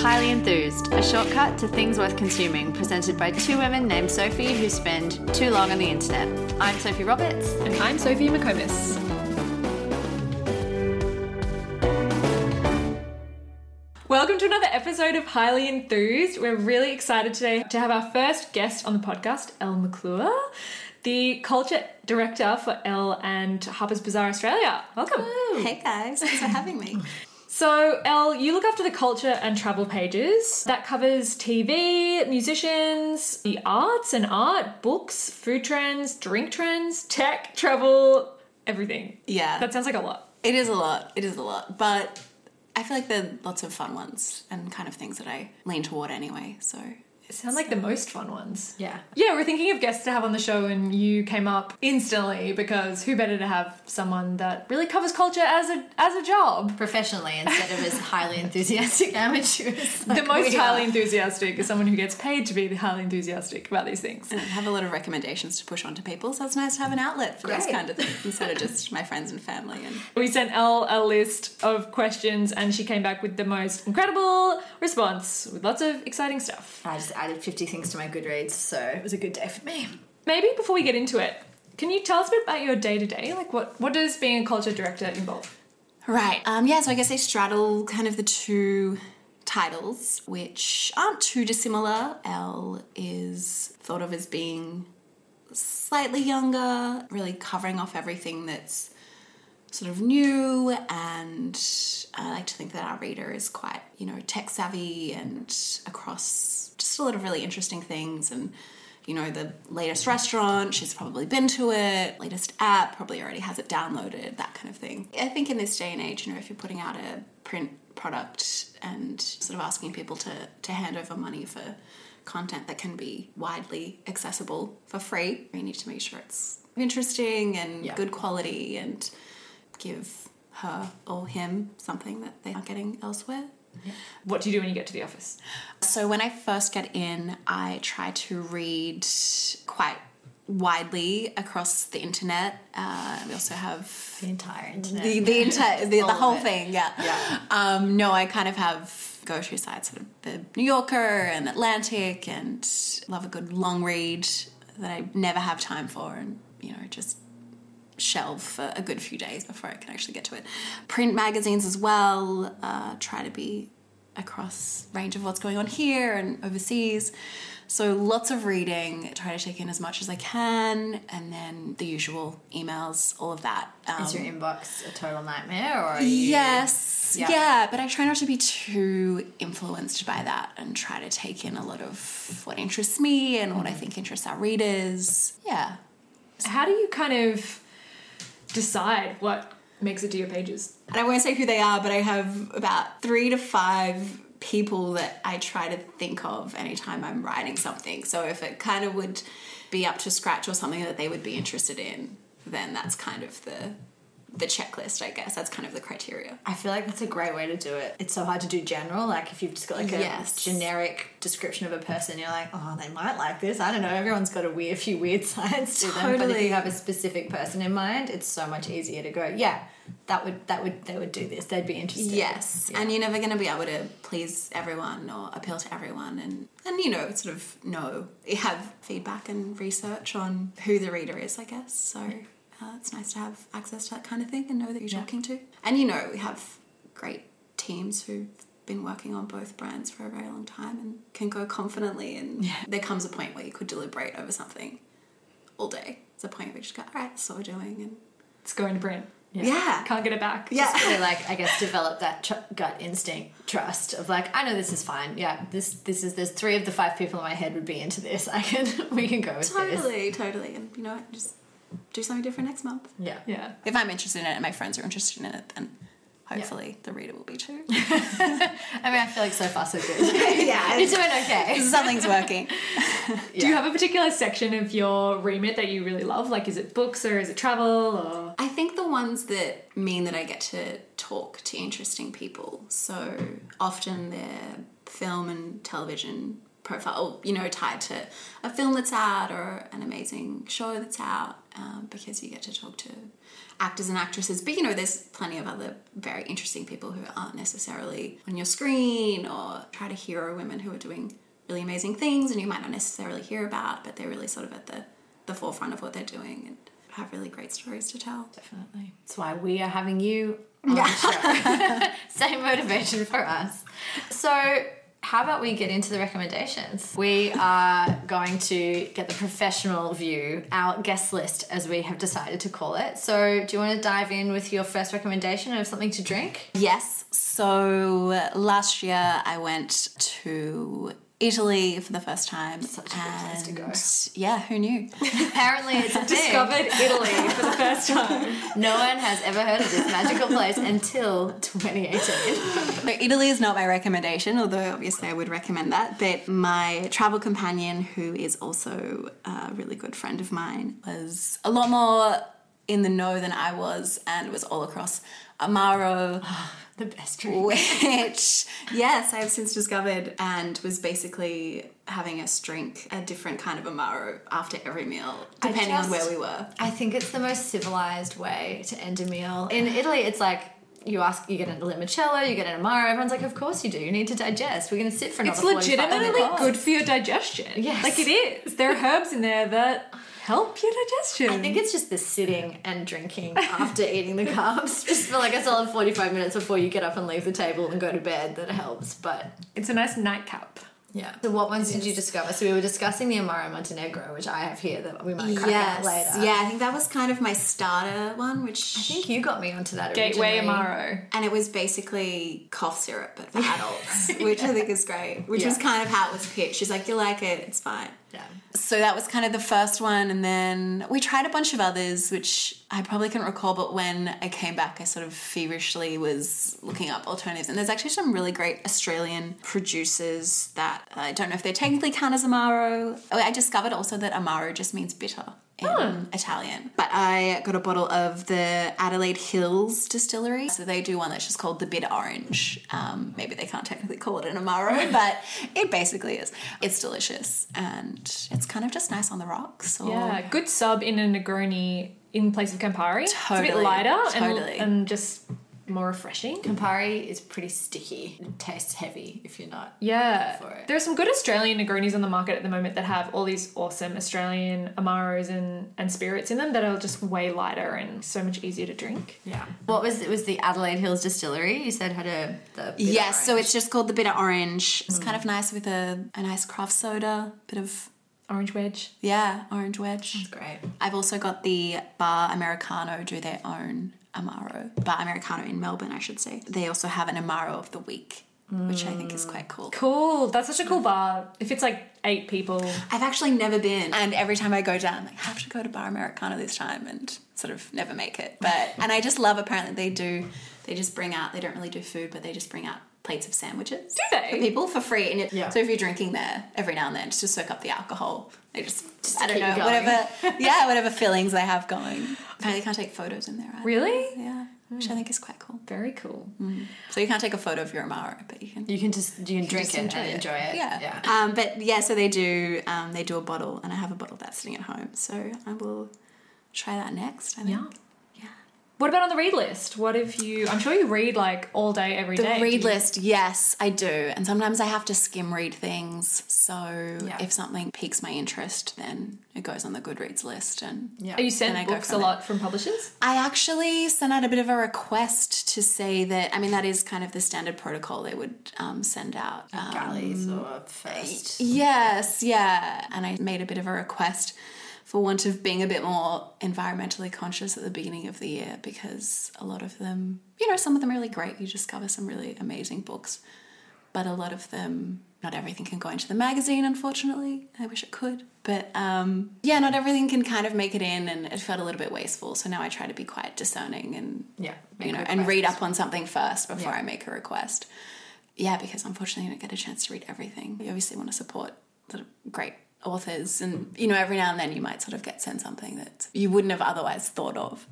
Highly Enthused, a shortcut to things worth consuming, presented by two women named Sophie who spend too long on the internet. I'm Sophie Roberts. And I'm Sophie McComas. Welcome to another episode of Highly Enthused. We're really excited today to have our first guest on the podcast, Elle McClure, the culture director for Elle and Harper's Bazaar Australia. Welcome. Hey guys, thanks for having me. So, Elle, you look after the culture and travel pages. That covers TV, musicians, the arts and art, books, food trends, drink trends, tech, travel, everything. Yeah, That sounds like a lot. it is a lot. It is a lot, but I feel like there are lots of fun ones and kind of things that I lean toward anyway. So It sounds like the most fun ones. Yeah. Yeah, we're thinking of guests to have on the show, and you came up instantly because who better to have someone that really covers culture as a as a job? Professionally instead of as highly enthusiastic amateurs. the most highly enthusiastic is someone who gets paid to be highly enthusiastic about these things. and I have a lot of recommendations to push on to people. So it's nice to have an outlet for those kind of things instead of just my friends and family. And We sent Elle a list of questions, and she came back with the most incredible response with lots of exciting stuff. I just added 50 things to my Goodreads, so it was a good day for me. Maybe before we get into it, can you tell us a bit about your day to day? Like, what what does being a culture director involve? right, um, yeah. So I guess they straddle kind of the two titles, which aren't too dissimilar. L is thought of as being slightly younger, really covering off everything that's sort of new and I like to think that our reader is quite, you know, tech savvy and across just a lot of really interesting things and you know, the latest restaurant, she's probably been to it, latest app, probably already has it downloaded, that kind of thing. I think in this day and age, you know, if you're putting out a print product and sort of asking people to, to hand over money for content that can be widely accessible for free, you need to make sure it's interesting and Yeah. good quality and give her or him something that they aren't getting elsewhere. What do you do when you get to the office? So when I first get in, I try to read quite widely across the internet. Uh, we also have The entire internet. the the entire the, the whole thing. Yeah. Yeah. Um, no, I kind of have go-to sites, sort of the New Yorker and Atlantic, and love a good long read that I never have time for, and you know just shelve for a good few days before I can actually get to it. Print magazines as well. Uh, try to be across range of what's going on here and overseas. So lots of reading. Try to take in as much as I can, and then the usual emails, all of that. Um, Is your inbox a total nightmare, or are you? Yes, Yeah. yeah. but I try not to be too influenced by that and try to take in a lot of what interests me and what I think interests our readers. Yeah. So. How do you kind of decide what makes it to your pages? And I won't say who they are, but I have about three to five people that I try to think of anytime I'm writing something. So if it kind of would be up to scratch or something that they would be interested in, then that's kind of the the checklist, I guess. That's kind of the criteria. I feel like that's a great way to do it. It's so hard to do general. Like if you've just got like a Yes. generic description of a person, you're like, oh, they might like this. I don't know. Everyone's got a weird, few weird sides to them. But if you have a specific person in mind, it's so much easier to go. Yeah, that would that would they would do this. They'd be interested. Yes, Yeah. and you're never going to be able to please everyone or appeal to everyone, and and you know sort of know have feedback and research on who the reader is, I guess. So uh, it's nice to have access to that kind of thing and know that you're talking to. And you know we have great teams who've been working on both brands for a very long time and can go confidently. And there comes a point where you could deliberate over something all day. It's a point where you just go, all right, that's what we're doing, and It's going to print. yeah, Can't get it back. yeah. really like I guess develop that tr- gut instinct trust of like I know this is fine. Yeah, this this is there's three of the five people in my head would be into this. I can we can go with this. Totally, totally. And you know? Just do something different next month. Yeah. Yeah. If I'm interested in it and my friends are interested in it, then hopefully the reader will be too. I mean, I feel like so far so good. yeah, You're doing okay. something's working. Do you have a particular section of your remit that you really love? Like, is it books or is it travel or? I think the ones that mean that I get to talk to interesting people. So often they're film and television profile, you know, tied to a film that's out or an amazing show that's out, um, because you get to talk to actors and actresses. But you know, there's plenty of other very interesting people who aren't necessarily on your screen or try to hero women who are doing really amazing things and you might not necessarily hear about, but they're really sort of at the, the forefront of what they're doing and have really great stories to tell. Definitely. That's why we are having you show. Same motivation for us. So, how about we get into the recommendations? We are going to get the professional view, our guest list, as we have decided to call it. So, do you want to dive in with your first recommendation of something to drink? Yes. So last year I went to Italy for the first time. Such a good place to go. Yeah, who knew? Apparently, it's a thing. Discovered Italy for the first time. No one has ever heard of this magical place until 2018. So Italy is not my recommendation, although obviously I would recommend that. But my travel companion, who is also a really good friend of mine, was a lot more in the know than I was, and was all across Amaro. The best drink. which yes i've since discovered and was basically having us drink a different kind of amaro after every meal depending on where we were I think it's the most civilized way to end a meal. In Italy, it's like you ask, you get a limoncello, you get an amaro. Everyone's like, of course you do. You need to digest. We're going to sit for another It's legitimately good for your digestion. Yes. Like it is. There are herbs in there that help your digestion. I think it's just the sitting and drinking after eating the carbs, just for like a solid 45 minutes before you get up and leave the table and go to bed that helps. But it's a nice nightcap. yeah. So, what ones did you discover? So, we were discussing the Amaro Montenegro, which I have here that we might crack yes out later. yeah i think that was kind of my starter one which I think you got me onto that Gateway originally. Amaro. and it was basically cough syrup but for adults which i think is great which was kind of how it was pitched she's like you like it it's fine Yeah. so that was kind of the first one and then we tried a bunch of others which i probably couldn't recall but when i came back i sort of feverishly was looking up alternatives and there's actually some really great australian producers that i don't know if they technically count as amaro Oh, i discovered also that amaro just means bitter in Italian. But I got a bottle of the Adelaide Hills distillery. So they do one that's just called the Bitter Orange. Um, maybe they can't technically call it an Amaro, but it basically is. It's delicious and it's kind of just nice on the rocks. Or Yeah, good sub in a Negroni in place of Campari. Totally. It's a bit lighter totally. and, and just more refreshing. Campari is pretty sticky. It tastes heavy if you're not. Yeah. for it. There are some good Australian Negronis on the market at the moment that have all these awesome Australian Amaros and, and spirits in them that are just way lighter and so much easier to drink. Yeah. What was it? Was the Adelaide Hills Distillery? You said had a the bitter Yes, so it's just called the Bitter Orange. It's mm. kind of nice with a, a nice craft soda, bit of, Orange wedge. yeah, orange wedge. It's great. I've also got the Bar Americano do their own Amaro. Bar Americano in Melbourne, I should say. They also have an Amaro of the week, which I think is quite cool. Cool. That's such a cool bar. If it's like eight people. I've actually never been, and every time I go down, I'm like, I have to go to Bar Americano this time, and sort of never make it. But and I just love. Apparently, they do. They just bring out. They don't really do food, but they just bring out plates of sandwiches. Do they? For people for free, and it, Yeah. so if you're drinking there every now and then, just to soak up the alcohol, they just, Just I don't know going. whatever. yeah, whatever fillings they have going. Apparently, you can't take photos in there. Either. Really? Yeah, which I think is quite cool. Very cool. So you can't take a photo of your Amaro, but you can. You can just you can drink it enjoy and it. enjoy it. Yeah. Yeah. Um, but yeah, so they do. Um, they do a bottle, and I have a bottle that's sitting at home. So I will try that next. I think. Yeah. Yeah. What about on the read list? What if you? I'm sure you read like all day, every The day. read list, yes, I do. And sometimes I have to skim read things. So Yeah. if something piques my interest, then it goes on the Goodreads list. And Yeah. Are you sent And I go books a from lot from publishers? I actually sent out a bit of a request to say that, I mean, that is kind of the standard protocol they would um, send out. Um, Galleys or first. Yes, yeah. And I made a bit of a request for want of being a bit more environmentally conscious at the beginning of the year because a lot of them, you know, some of them are really great. You discover some really amazing books, but a lot of them, not everything can go into the magazine, unfortunately. I wish it could. But um, yeah, not everything can kind of make it in, and it felt a little bit wasteful. So now I try to be quite discerning and Yeah. you know, and read up on something first before Yeah. I make a request. Yeah, because unfortunately, I don't get a chance to read everything. You obviously want to support the great authors, and you know, every now and then you might sort of get sent something that you wouldn't have otherwise thought of.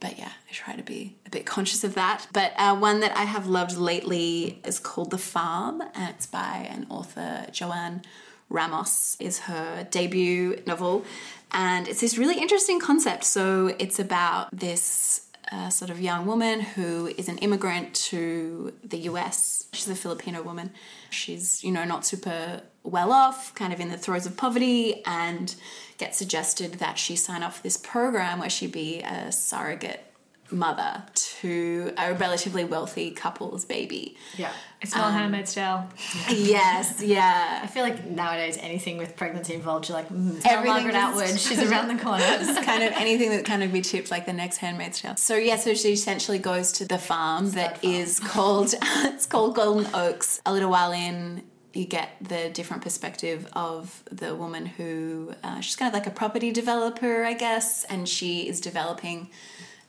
But yeah, I try to be a bit conscious of that. But uh, one that I have loved lately is called The Farm, and it's by an author, Joanne Ramos, is her debut novel. And it's this really interesting concept. So it's about this uh, sort of young woman who is an immigrant to the US. She's a Filipino woman. She's, you know, not super well off, kind of in the throes of poverty, and gets suggested that she sign up for this program where she be a surrogate mother to a relatively wealthy couple's baby. Yeah. It's not Handmaid's Tale. Yes, yeah. I feel like nowadays anything with pregnancy involved, you're like, mm, tell Everything Margaret just- Atwood, she's around the corner. It's kind of anything that kind of be tipped like the next Handmaid's Tale. So yeah, so she essentially goes to the farm that farm. is called it's called Golden Oaks. A little while in, you get the different perspective of the woman who uh, she's kind of like a property developer, I guess, and she is developing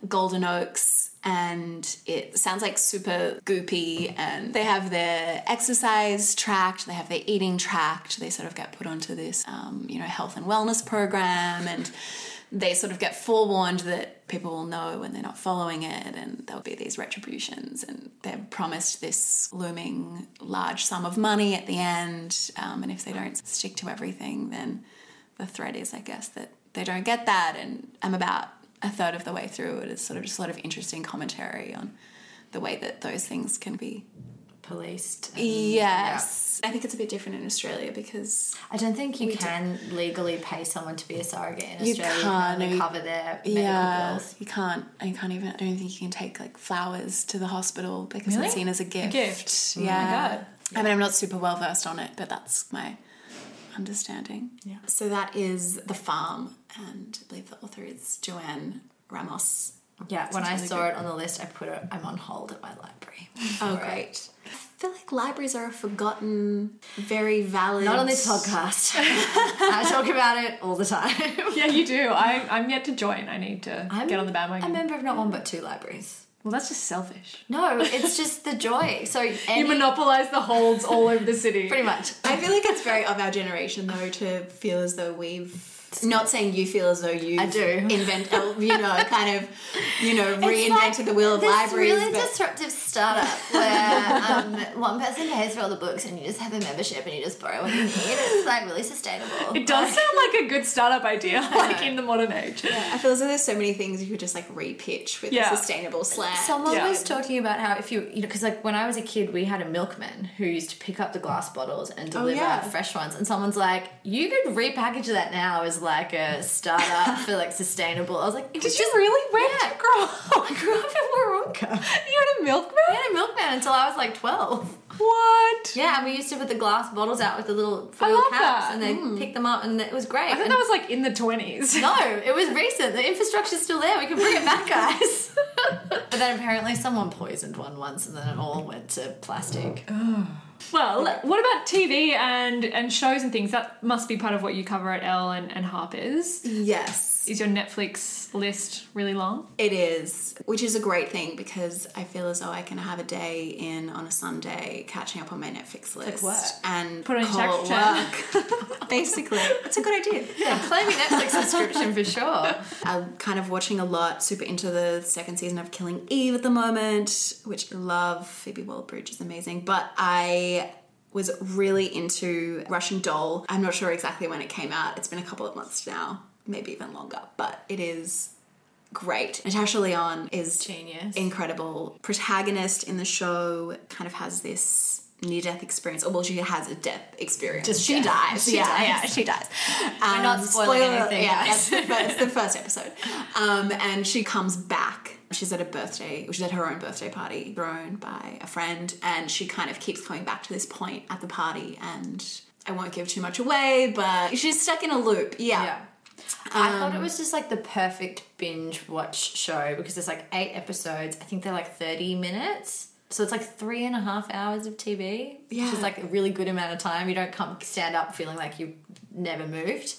Golden Oaks. And it sounds like super goopy, and they have their exercise tracked, they have their eating tracked. They sort of get put onto this, um, you know, health and wellness program, and they sort of get forewarned that people will know when they're not following it and there'll be these retributions and they're promised this looming large sum of money at the end um, and if they don't stick to everything then the threat is i guess that they don't get that and i'm about a third of the way through it is sort of just a lot of interesting commentary on the way that those things can be Policed. and- yes i think it's a bit different in australia because I don't think you can legally pay someone to be a surrogate in You Australia. can't, You can you- only cover their medical Yeah, bills. you can't. You can't even. I don't think you can take like flowers to the hospital because Really? it's seen as a gift. gift? Oh my Yeah. I mean, I'm not super well versed on it, but that's my understanding. Yeah. So that is the farm, and I believe the author is Joanne Ramos. Yeah, when I really saw good. it on the list, I put it, I'm on hold at my library. Oh, for it. great. I feel like libraries are a forgotten, very valid. Not on this podcast. I talk about it all the time. Yeah, you do. I, I'm yet to join. I need to I'm get on the bandwagon. I'm a member of not one but two libraries. Well, that's just selfish. No, it's just the joy. So any, You monopolize the holds all over the city. pretty much. I feel like it's very of our generation, though, to feel as though we've. Not saying you feel as though you I do. invent, you know, kind of, you know, reinvented the wheel of libraries. this libraries. really but disruptive startup where um, one person pays for all the books and you just have a membership and you just borrow what you need. It's like really sustainable. It does sound like a good startup idea, like in the modern age. I feel as though there's so many things you could just like repitch with Yeah. a sustainable slant. Someone Yeah. was talking about how if you, you know, because like when I was a kid, we had a milkman who used to pick up the glass bottles and deliver yeah. fresh ones. And someone's like, you could repackage that now as like a startup for like sustainable. I was like, it was you just- really? Where Yeah. did you grow up? I grew up in Wahroonga. You had a milkman? I had a milkman until I was like 12. What? Yeah, and we used to put the glass bottles out with the little foil caps that. and they mm. pick them up and it was great. I thought And- that was like in the 20s. no, it was recent. The infrastructure's still there. We can bring it back, guys. but then apparently someone poisoned one once and then it all went to plastic. Well, what about TV and, and shows and things? That must be part of what you cover at Elle and, and Harper's. yes. Is your Netflix list really long? It is, which is a great thing because I feel as though I can have a day in on a Sunday catching up on my Netflix list work. and Put it on call it work. Basically, it's a good idea. Yeah, claim your Netflix subscription for sure. I'm kind of watching a lot, super into the second season of Killing Eve at the moment, which I love. Phoebe Waller-Bridge is amazing, but I was really into Russian Doll. I'm not sure exactly when it came out. It's been a couple of months now, maybe even longer, but it is great. Natasha Lyonne is Genius. incredible. Protagonist in the show kind of has this near death experience. Oh well, she has a death experience. Just she death. dies. She yeah, dies. yeah, she dies. We're not Um, spoiling spoiler- anything, Yeah, that's the first, the first episode. Um, and she comes back. She's at a birthday. She's at her own birthday party, thrown by a friend, and she kind of keeps coming back to this point at the party. And I won't give too much away, but she's stuck in a loop. Yeah. Yeah. I thought it um, was just like the perfect binge watch show because there's like eight episodes. I think they're like 30 minutes. So it's like three and a half hours of TV, which Yeah. is like a really good amount of time. You don't come stand up feeling like you've never moved.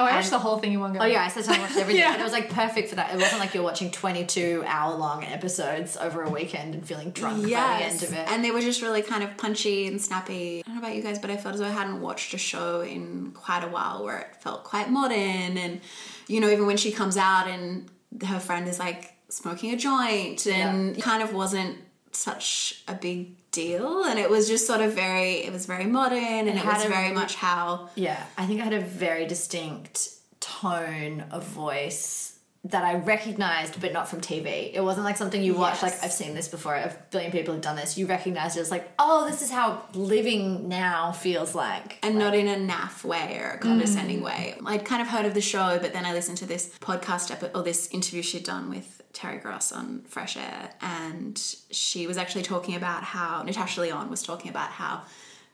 Oh, I watched the whole thing in one go. Oh yeah, I said I watched everything, Yeah. and it was like perfect for that. It wasn't like you're watching 22 hour long episodes over a weekend and feeling drunk by the end of it. And they were just really kind of punchy and snappy. I don't know about you guys, but I felt as though I hadn't watched a show in quite a while where it felt quite modern. And, you know, even when she comes out and her friend is like smoking a joint and it kind of wasn't such a big deal and it was just sort of very it was very modern and it, had was a very much how Yeah, I think I had a very distinct tone of voice that I recognized, but not from TV. It wasn't like something you watch, Yes. like, I've seen this before, a billion people have done this. You recognize it as like, oh, this is how living now feels like. and not in a naff way or a condescending Mm. way. I'd kind of heard of the show, but then I listened to this podcast or this interview she'd done with Terry Gross on Fresh Air, and she was actually talking about how Natasha Lyonne was talking about how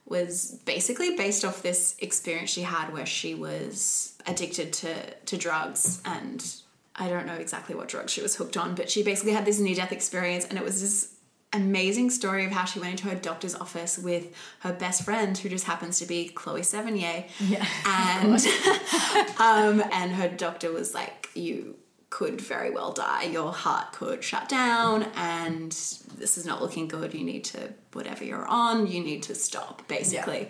was basically based off this experience she had where she was addicted to to drugs and I don't know exactly what drugs she was hooked on, but she basically had this near death experience and it was this amazing story of how she went into her doctor's office with her best friend who just happens to be Chloe Sevigny. Yeah. And um and her doctor was like, You could very well die. Your heart could shut down and this is not looking good. You need to whatever you're on, you need to stop, basically.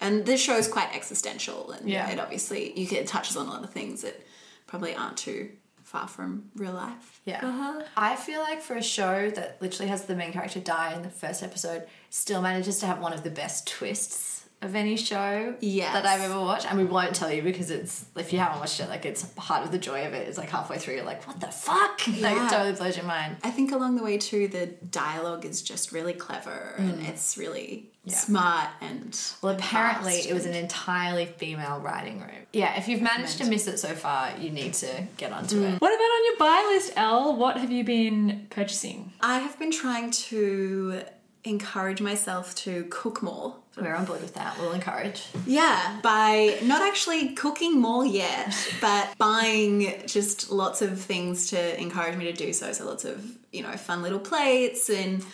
And this show is quite existential and Yeah. it obviously you get it touches on a lot of things that probably aren't too far from real life. Yeah. Uh-huh. I feel like for a show that literally has the main character die in the first episode, still manages to have one of the best twists of any show Yes. that I've ever watched. And we won't tell you because it's, if you haven't watched it, like it's part of the joy of it. It's like halfway through, you're like, what the fuck? Like it totally blows your mind. I think along the way too, the dialogue is just really clever and mm. it's really Yeah. smart and Well, apparently it was an entirely female writing room. Yeah, if you've managed to miss it so far, you need to get onto mm. it. What about on your buy list, Elle? What have you been purchasing? I have been trying to encourage myself to cook more. We're on board with that. We'll encourage. Yeah, by not actually cooking more yet, but buying just lots of things to encourage me to do so. So lots of, you know, fun little plates and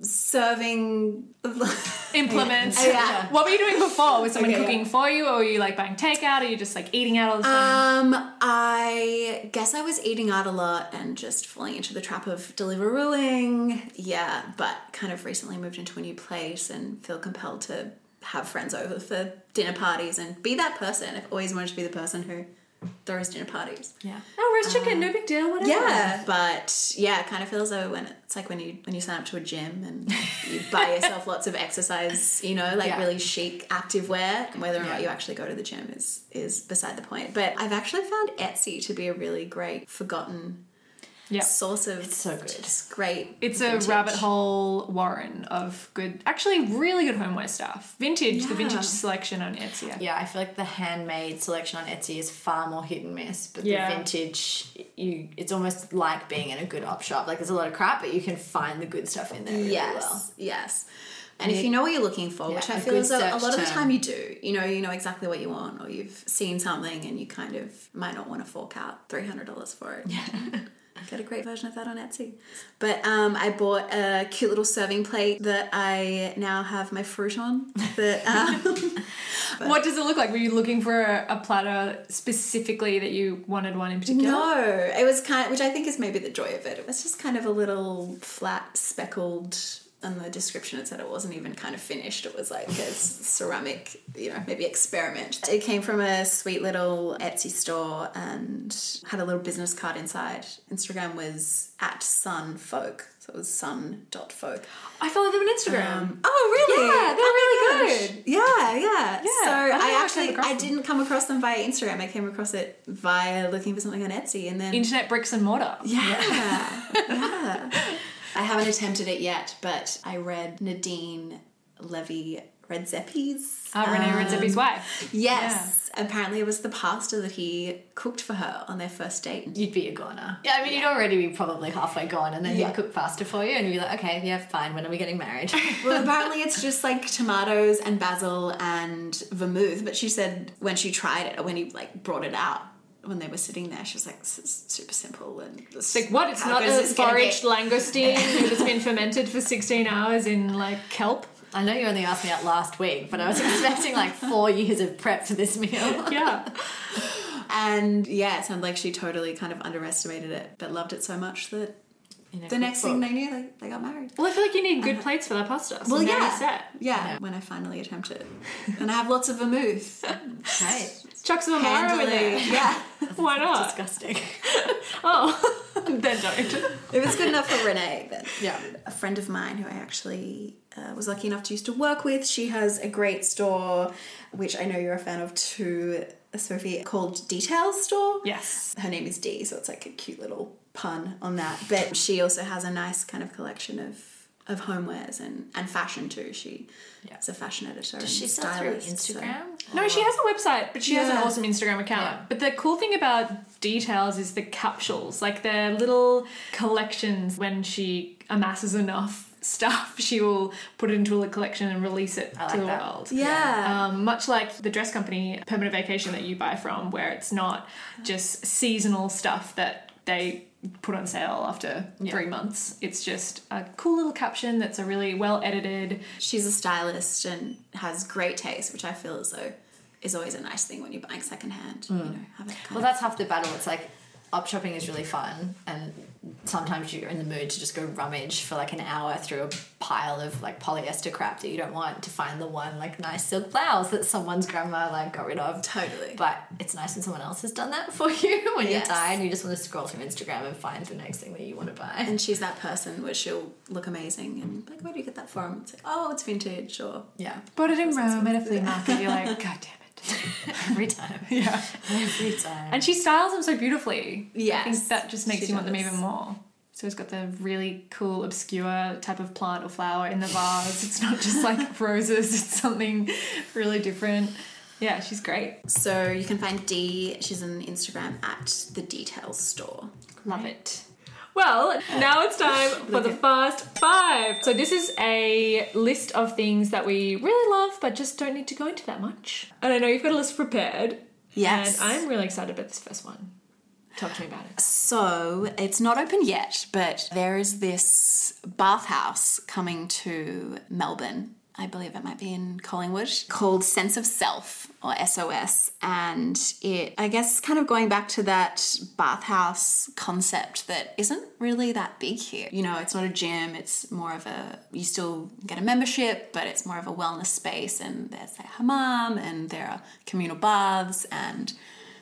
serving Implements. Yeah. What were you doing before? Was someone Okay, cooking for you, or were you like buying takeout? Or are you just like eating out all the time? Um, I guess I was eating out a lot and just falling into the trap of Deliverooing. Yeah, but kind of recently moved into a new place and feel compelled to have friends over for dinner parties and be that person. I've always wanted to be the person who throws dinner parties. Yeah. oh, roast chicken, no um, big deal. Whatever. Yeah, but yeah, it kind of feels though when it's like when you when you sign up to a gym and you buy yourself lots of exercise, you know, like Yeah. really chic active wear. Whether or Yeah. not you actually go to the gym is is beside the point. But I've actually found Etsy to be a really great forgotten Yeah. source of it's so good. just great. It's a rabbit hole warren of good, actually really good homeware stuff. Vintage, the vintage selection on Etsy. I Yeah, I feel like the handmade selection on Etsy is far more hit and miss, but Yeah. the vintage, you it's almost like being in a good op shop. Like there's a lot of crap, but you can find the good stuff in there really Yes, well. yes. And if you know what you're looking for, which I feel good as though a search lot of the time you do, you know, you know exactly what you want, or you've seen something and you kind of might not want to fork out three hundred dollars for it. Yeah. Get a great version of that on Etsy. But um, I bought a cute little serving plate that I now have my fruit on. That um, What does it look like? Were you looking for a, a platter specifically that you wanted one in particular? no, it was kind of, which I think is maybe the joy of it. It was just kind of a little flat speckled. On the description, it said it wasn't even kind of finished. It was like a ceramic, you know, maybe experiment. It came from a sweet little Etsy store and had a little business card inside. Instagram was at sun folk, so it was sun.folk. I follow them on Instagram. Um, oh, really? Yeah, they're Oh really good. Yeah, yeah. Yeah, So I don't know how I I actually came I didn't come across them via Instagram. I came across it via looking for something on Etsy, and then Internet bricks and mortar. yeah, yeah. I haven't attempted it yet, but I read Nadine Levy Redzepi's. Uh, René um, Redzepi's wife. Yes, apparently it was the pasta that he cooked for her on their first date. You'd be a goner. Yeah, I mean, you'd already be probably halfway gone, and then Yeah. he'd cook pasta for you, and you'd be like, okay, yeah, fine. When are we getting married? Well, apparently it's just like tomatoes and basil and vermouth. But she said when she tried it, when he like brought it out, when they were sitting there, she was like, "This is super simple." And this, Like what? It's not good a is this gonna foraged be?" langoustine that's been fermented for 16 hours in like kelp. I know you only asked me that last week, but I was expecting like four years of prep for this meal. Yeah. And yeah, it sounded like she totally kind of underestimated it, but loved it so much that In a the next thing they knew, they, they got married. Well, I feel like you need good plates for that pasta. So Well, now yeah. set. yeah, Yeah. when I finally attempt it, and I have lots of vermouth. Great. Chuck some amaro in Handily, there. yeah. Why not? Disgusting. Oh, then don't. It was good enough for René. Then. Yeah. A friend of mine who I actually uh, was lucky enough to used to work with. She has a great store, which I know you're a fan of too, Sophie, called Details Store. Yes. Her name is Dee, so it's like a cute little pun on that. But she also has a nice kind of collection of of homewares and, and fashion too. She Yeah. is a fashion editor. Does and she sell through stylist, so- Instagram? No, she has a website, but she has an awesome Instagram account. Yeah. But the cool thing about details is the capsules, like they're little collections. When she amasses enough stuff, she will put it into a collection and release it I like to the that. world. Yeah. Um, much like the dress company Permanent Vacation that you buy from, where it's not just seasonal stuff that they put on sale after three months. It's just a cool little caption that's a really well edited. She's a stylist and has great taste, which I feel as though is always a nice thing when you're buying secondhand. You know, have it kind Well, that's half the battle. It's like op shopping is really fun, and sometimes you're in the mood to just go rummage for like an hour through a pile of like polyester crap that you don't want to find the one like nice silk blouse that someone's grandma like got rid of. Totally. But it's nice when someone else has done that for you when Yes. you're tired and you just want to scroll through Instagram and find the next thing that you want to buy. and she's that person where she'll look amazing and like, where do you get that from? It's like, oh, it's vintage or yeah, Bought it in Rome at a flea market. You're like, God damn it. every time. Yeah. Every time. And she styles them so beautifully. Yeah. I think that just makes you want them even more. So it's got the really cool, obscure type of plant or flower in the vase. It's not just like roses, it's something really different. Yeah, she's great. So you can find Dee. She's on Instagram at the Details Store. Love it. Well, now it's time for the fast five. So this is a list of things that we really love, but just don't need to go into that much. And I know you've got a list prepared. Yes. And I'm really excited about this first one. Talk to me about it. So it's not open yet, but there is this bathhouse coming to Melbourne. I believe it might be in Collingwood, called Sense of Self or SOS. And it, I guess, kind of going back to that bathhouse concept that isn't really that big here. You know, it's not a gym, it's more of a, you still get a membership, but it's more of a wellness space. And there's a hammam and there are communal baths and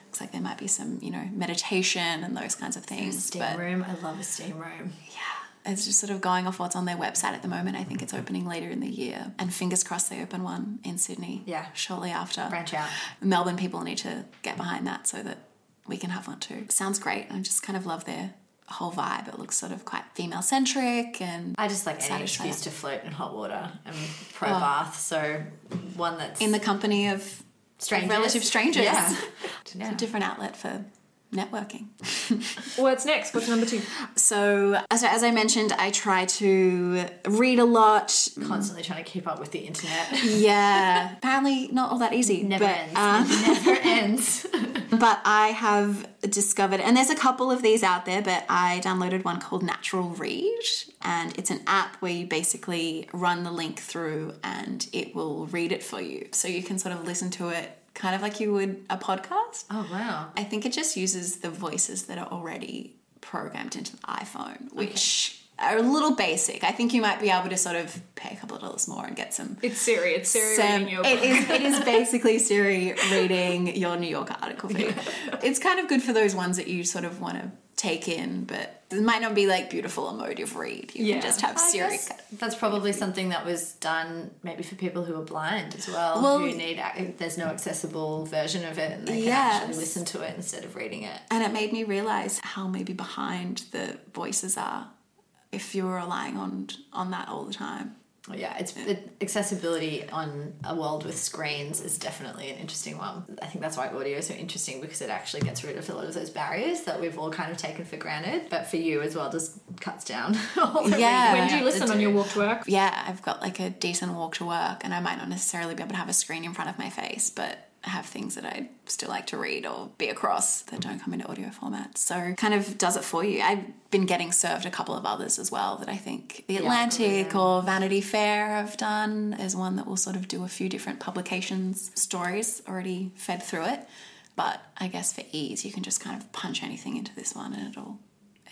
looks like there might be some, you know, meditation and those kinds of things. Steam but room. I love a steam room. yeah, it's just sort of going off what's on their website at the moment. I think it's opening later in the year. And fingers crossed they open one in Sydney. Yeah. Shortly after. Branch out. Melbourne people need to get behind that so that we can have one too. Sounds great. I just kind of love their whole vibe. It looks sort of quite female centric and I just like any excuse to float in hot water and pro oh. bath. So one that's in the company of strangers. relative strangers. Yeah. It's Yeah. a different outlet for networking. What's next? What's number two? So, as, as I mentioned, I try to read a lot. Constantly trying to keep up with the internet. Yeah, apparently not all that easy. Never but, ends. um, never ends. but I have discovered, and there's a couple of these out there, but I downloaded one called Natural Read, and it's an app where you basically run the link through and it will read it for you. So you can sort of listen to it kind of like you would a podcast. Oh wow. I think it just uses the voices that are already programmed into the iPhone, which are a little basic. I think you might be able to sort of pay a couple of dollars more and get some It's Siri. It's Siri Sam- reading your it is it is basically Siri reading your New York article for you. It's kind of good for those ones that you sort of want to take in, but it might not be like beautiful emotive read. You Yeah. can just have I Siri. that's probably something that was done maybe for people who are blind as well, Well- who need there's no accessible version of it and they can actually listen to it instead of reading it. And it made me realize how maybe behind the voices are if you were relying on on that all the time. Well, yeah, it's it, accessibility on a world with screens is definitely an interesting one. I think that's why audio is so interesting because it actually gets rid of a lot of those barriers that we've all kind of taken for granted. But for you as well, just cuts down. all Yeah. reading When do you have to listen on your walk to work? Yeah, I've got like a decent walk to work, and I might not necessarily be able to have a screen in front of my face, but I have things that I still like to read or be across that don't come into audio format. So kind of does it for you. I've been getting served a couple of others as well that I think The Atlantic or Vanity Fair have done. is one that will sort of do a few different publications, stories already fed through it. But I guess for ease, you can just kind of punch anything into this one and it'll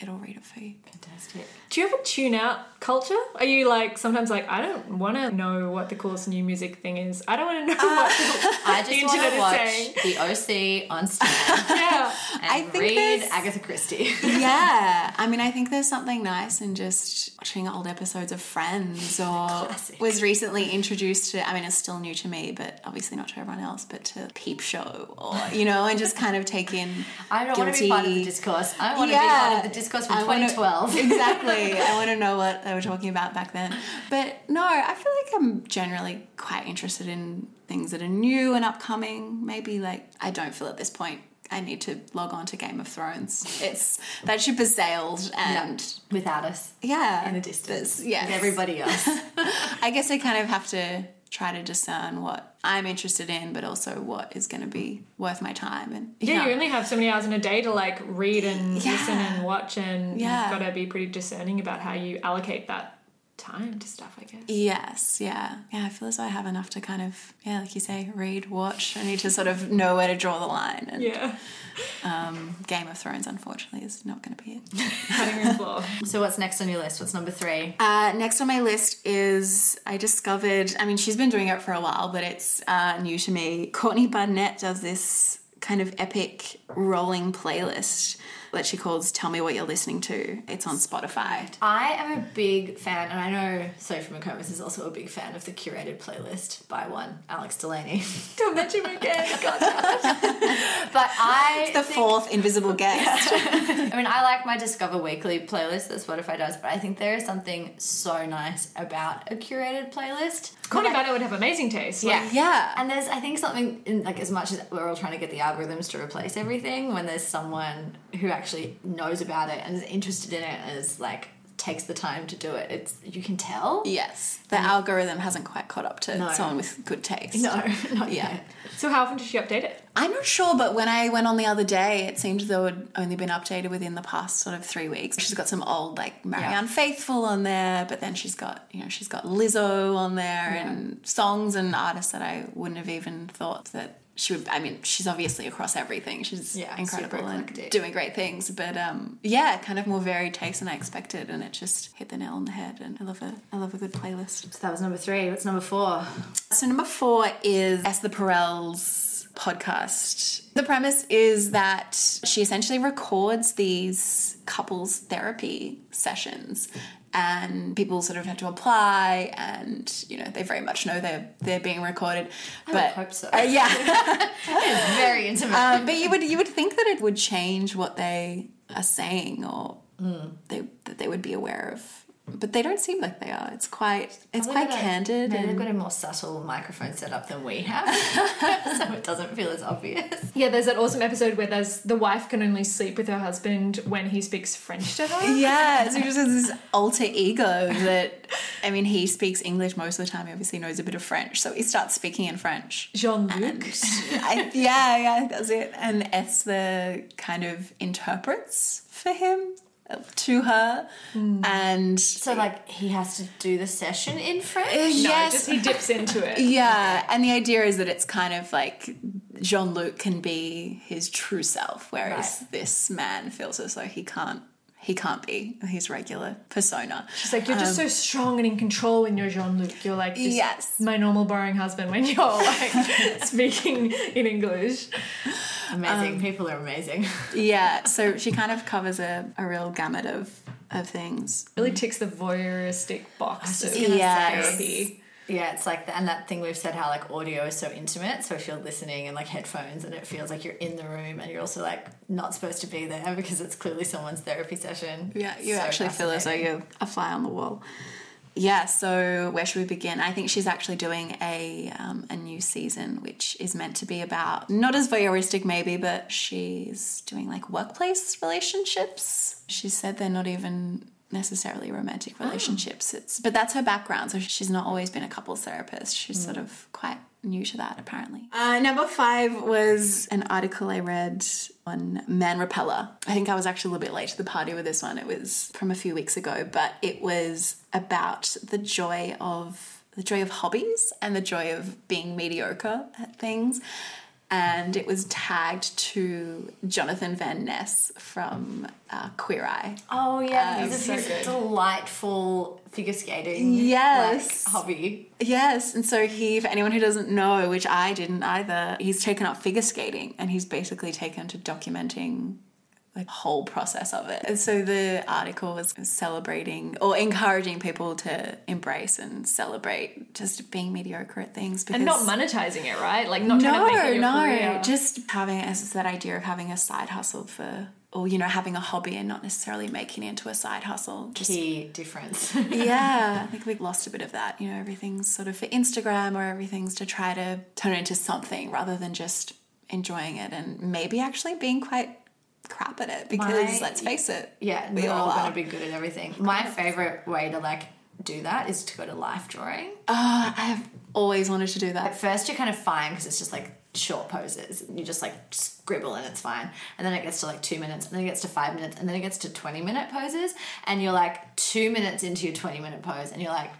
it'll read it for you. Fantastic. Do you have a tune out culture? Are you like sometimes like I don't want to know what the coolest new music thing is. I don't want to know uh, what I the just want to watch saying. the OC on Stan Yeah. and I think read there's- Agatha Christie. yeah, I mean, I think there's something nice in just watching old episodes of Friends or Classic. was recently introduced to, I mean, it's still new to me, but obviously not to everyone else, but to Peep Show or, you know, and just kind of take in. I don't want to be part of the discourse. I want to be part of the discourse from I wanna- 2012. exactly. I want to know what they were talking about back then. But no, I feel like I'm generally quite interested in things that are new and upcoming. Maybe like I don't feel at this point I need to log on to Game of Thrones. It's that ship has sailed and Without us. yeah, In the distance. Yeah. With everybody else. I guess I kind of have to try to discern what I'm interested in, but also what is going to be worth my time. And Yeah, you only have so many hours in a day to like read and Yeah. listen and watch, and Yeah. you've got to be pretty discerning about how you allocate that time to stuff. I guess. Yes, yeah. Yeah, I feel as though I have enough to kind of, yeah, like you say, read, watch. I need to sort of know where to draw the line. And Yeah, um, Game of Thrones, unfortunately, is not going to be it. cutting room floor. so what's next on your list? What's number three? Uh, next on my list is I discovered, I mean, she's been doing it for a while, but it's uh, new to me. Courtney Barnett does this kind of epic rolling playlist that she calls Tell Me What You're Listening To. It's on Spotify. I am a big fan, and I know Sophie McComas is also a big fan of the curated playlist by one Alex Delaney. Don't mention me again. God. But I The think- fourth invisible guest. I mean, I like my Discover Weekly playlist that Spotify does, but I think there is something so nice about a curated playlist. Courtney Like- Barnett would have amazing taste. Yeah. Like, Yeah. And there's, I think, something in like as much as we're all trying to get the algorithms to replace everything, when there's someone who actually knows about it and is interested in it and is like takes the time to do it, it's you can tell. Yes. The algorithm hasn't quite caught up to No. someone with good taste. No, not Yeah. yet. So how often does she update it? I'm not sure, but when I went on the other day, it seemed though it had only been updated within the past sort of three weeks. She's got some old like Marianne Faithfull on there, but then she's got you know she's got Lizzo on there and songs and artists that I wouldn't have even thought that she would. I mean, she's obviously across everything. She's Yeah, incredible and doing great things. But um, yeah, kind of more varied taste than I expected, and it just hit the nail on the head. And I love a I love a good playlist. So that was number three. What's number four? So number four is Esther Perel's podcast. The premise is that she essentially records these couples therapy sessions and people sort of had to apply and you know they very much know they're they're being recorded would but hope so. uh, yeah It's very intimate. um, but you would you would think that it would change what they are saying or they that they would be aware of but they don't seem like they are it's quite it's Probably quite got a- candid Maybe they've got a more subtle microphone setup than we have, so it doesn't feel as obvious. Yeah, there's that awesome episode where there's the wife can only sleep with her husband when he speaks French to her. Yeah, so he just has this alter ego that, I mean, he speaks English most of the time. He obviously knows a bit of French, so he starts speaking in French. Jean Luc. And yeah, yeah, that's it. And Esther kind of interprets for him to her, hmm. and So like he has to do the session in French. Uh, no, yes, just he dips into it. yeah, and the idea is that it's kind of like Jean Luc can be his true self, whereas Right. this man feels as though he can't. He can't be his regular persona. She's like, you're just so um, strong and in control when you're Jean Luc. You're like, just Yes. my normal boring husband when you're like speaking in English. Amazing. Um, People are amazing. Yeah, so she kind of covers a, a real gamut of, of things. Really ticks the voyeuristic box just of Yes. therapy. Yeah, it's like, and that thing we've said how like audio is so intimate. So if you're listening and like headphones and it feels like you're in the room and you're also like not supposed to be there because it's clearly someone's therapy session. Yeah, you So actually feel as though you're a fly on the wall. Yeah, so where should we begin? I think she's actually doing a um, a new season, which is meant to be about not as voyeuristic maybe, but she's doing like workplace relationships. She said they're not even necessarily romantic relationships. It's but that's her background, so she's not always been a couples therapist. She's sort of quite new to that apparently. Uh, number five was an article I read on Man Repeller. I think I was actually a little bit late to the party with this one. It was from a few weeks ago, but it was about the joy of the joy of hobbies and the joy of being mediocre at things. And it was tagged to Jonathan Van Ness from uh, Queer Eye. Oh yeah, Uh, because so his good. delightful figure skating Yes. like, hobby. Yes, and so he, for anyone who doesn't know, which I didn't either, he's taken up figure skating and he's basically taken to documenting the whole process of it. And so the article was celebrating or encouraging people to embrace and celebrate just being mediocre at things because And not monetizing it, right? Like not trying to make it no, no, career. just having as that idea of having a side hustle for, or you know, having a hobby and not necessarily making it into a side hustle. Just Key difference. yeah, I think we've lost a bit of that. You know, everything's sort of for Instagram or everything's to try to turn it into something rather than just enjoying it and maybe actually being quite crap at it because My- let's face it. yeah, we we're all all gonna be good at everything. My favorite way to like do that is to go to life drawing. Oh, I have always wanted to do that. At first, you're kind of fine because it's just like short poses. You just like scribble and it's fine. And then it gets to like two minutes, and then it gets to five minutes, and then it gets to 20 minute poses. And you're like two minutes into your 20 minute pose, and you're like,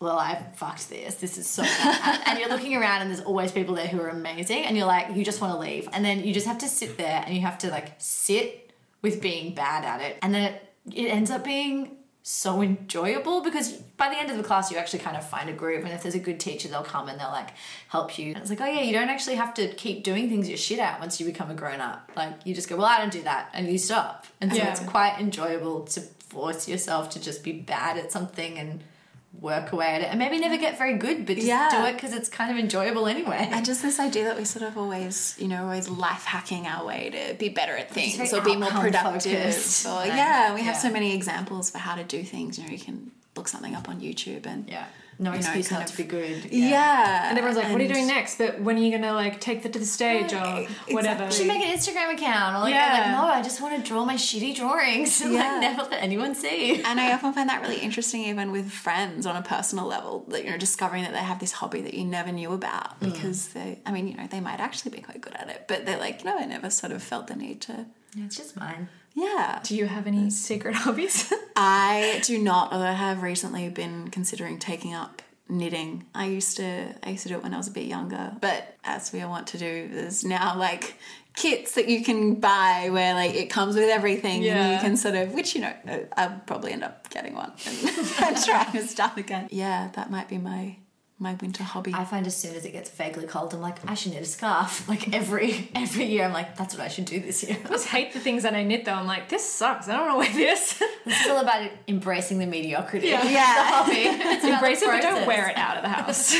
well, I fucked this. This is so bad. and you're looking around, and there's always people there who are amazing. And you're like, you just want to leave. And then you just have to sit there and you have to like sit with being bad at it. And then it, it ends up being so enjoyable because by the end of the class you actually kind of find a groove and if there's a good teacher they'll come and they'll like help you and it's like oh yeah you don't actually have to keep doing things you're shit at once you become a grown up like you just go well I don't do that and you stop and so Yeah. it's quite enjoyable to force yourself to just be bad at something and work away at it and maybe never get very good but just Yeah. do it because it's kind of enjoyable anyway And just this idea that we sort of always, you know, always life hacking our way to be better at things or be more productive. Or, yeah, we have yeah. so many examples for how to do things. You know, you can look something up on YouTube and yeah no You know, excuse kind not of- to be good yeah. and everyone's like, "What are you and- doing next?" But when are you gonna like take that to the stage or Exactly. whatever? You should make an Instagram account. Or like, Yeah. I'm like, no, I just want to draw my shitty drawings and Yeah. like never let anyone see. And I often find that really interesting, even with friends on a personal level, that you know, discovering that they have this hobby that you never knew about Mm. because they, I mean, you know, they might actually be quite good at it, but they're like, no, I never sort of felt the need to, It's just mine. Yeah. Do you have any secret hobbies? I do not, although I have recently been considering taking up knitting. I used to, I used to do it when I was a bit younger, but as we all want to do, there's now like kits that you can buy where like it comes with everything and Yeah. you can sort of which you know I'll probably end up getting one and, and trying to start again yeah that might be my my winter hobby I find as soon as it gets vaguely cold, I'm like, I should knit a scarf. Like every every year, I'm like, that's what I should do this year. I just hate the things that I knit though. I'm like, this sucks. I don't want to wear this. This is all about embracing the mediocrity. Yeah. of Yeah. the hobby. It's Embrace it, but don't wear it out of the house.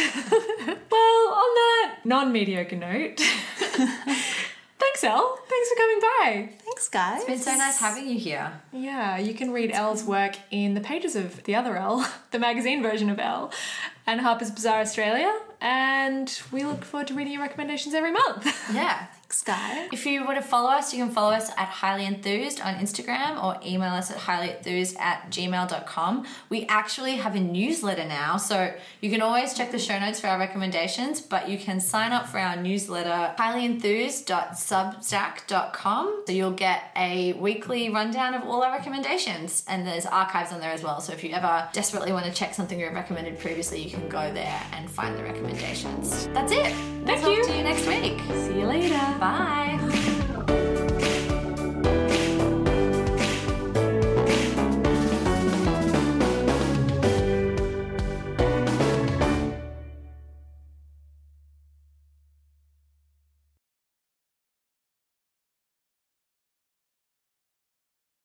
well, on that non-mediocre note, thanks, Elle. Thanks for coming by. thanks guys It's been so nice having you here. Yeah, you can read Elle's work in the pages of the other Elle, the magazine version of Elle, and Harper's Bazaar Australia. And we look forward to reading your recommendations every month. Yeah. Guys If you want to follow us, you can follow us at highly enthused on Instagram or email us at highly enthused at gmail.com. We actually have a newsletter now, so you can always check the show notes for our recommendations, but you can sign up for our newsletter highlyenthused.substack.com. So you'll get a weekly rundown of all our recommendations, and there's archives on there as well. So if you ever desperately want to check something we've recommended previously, you can go there and find the recommendations. That's it. Thank we'll you. Talk to you next week. See you later. Bye.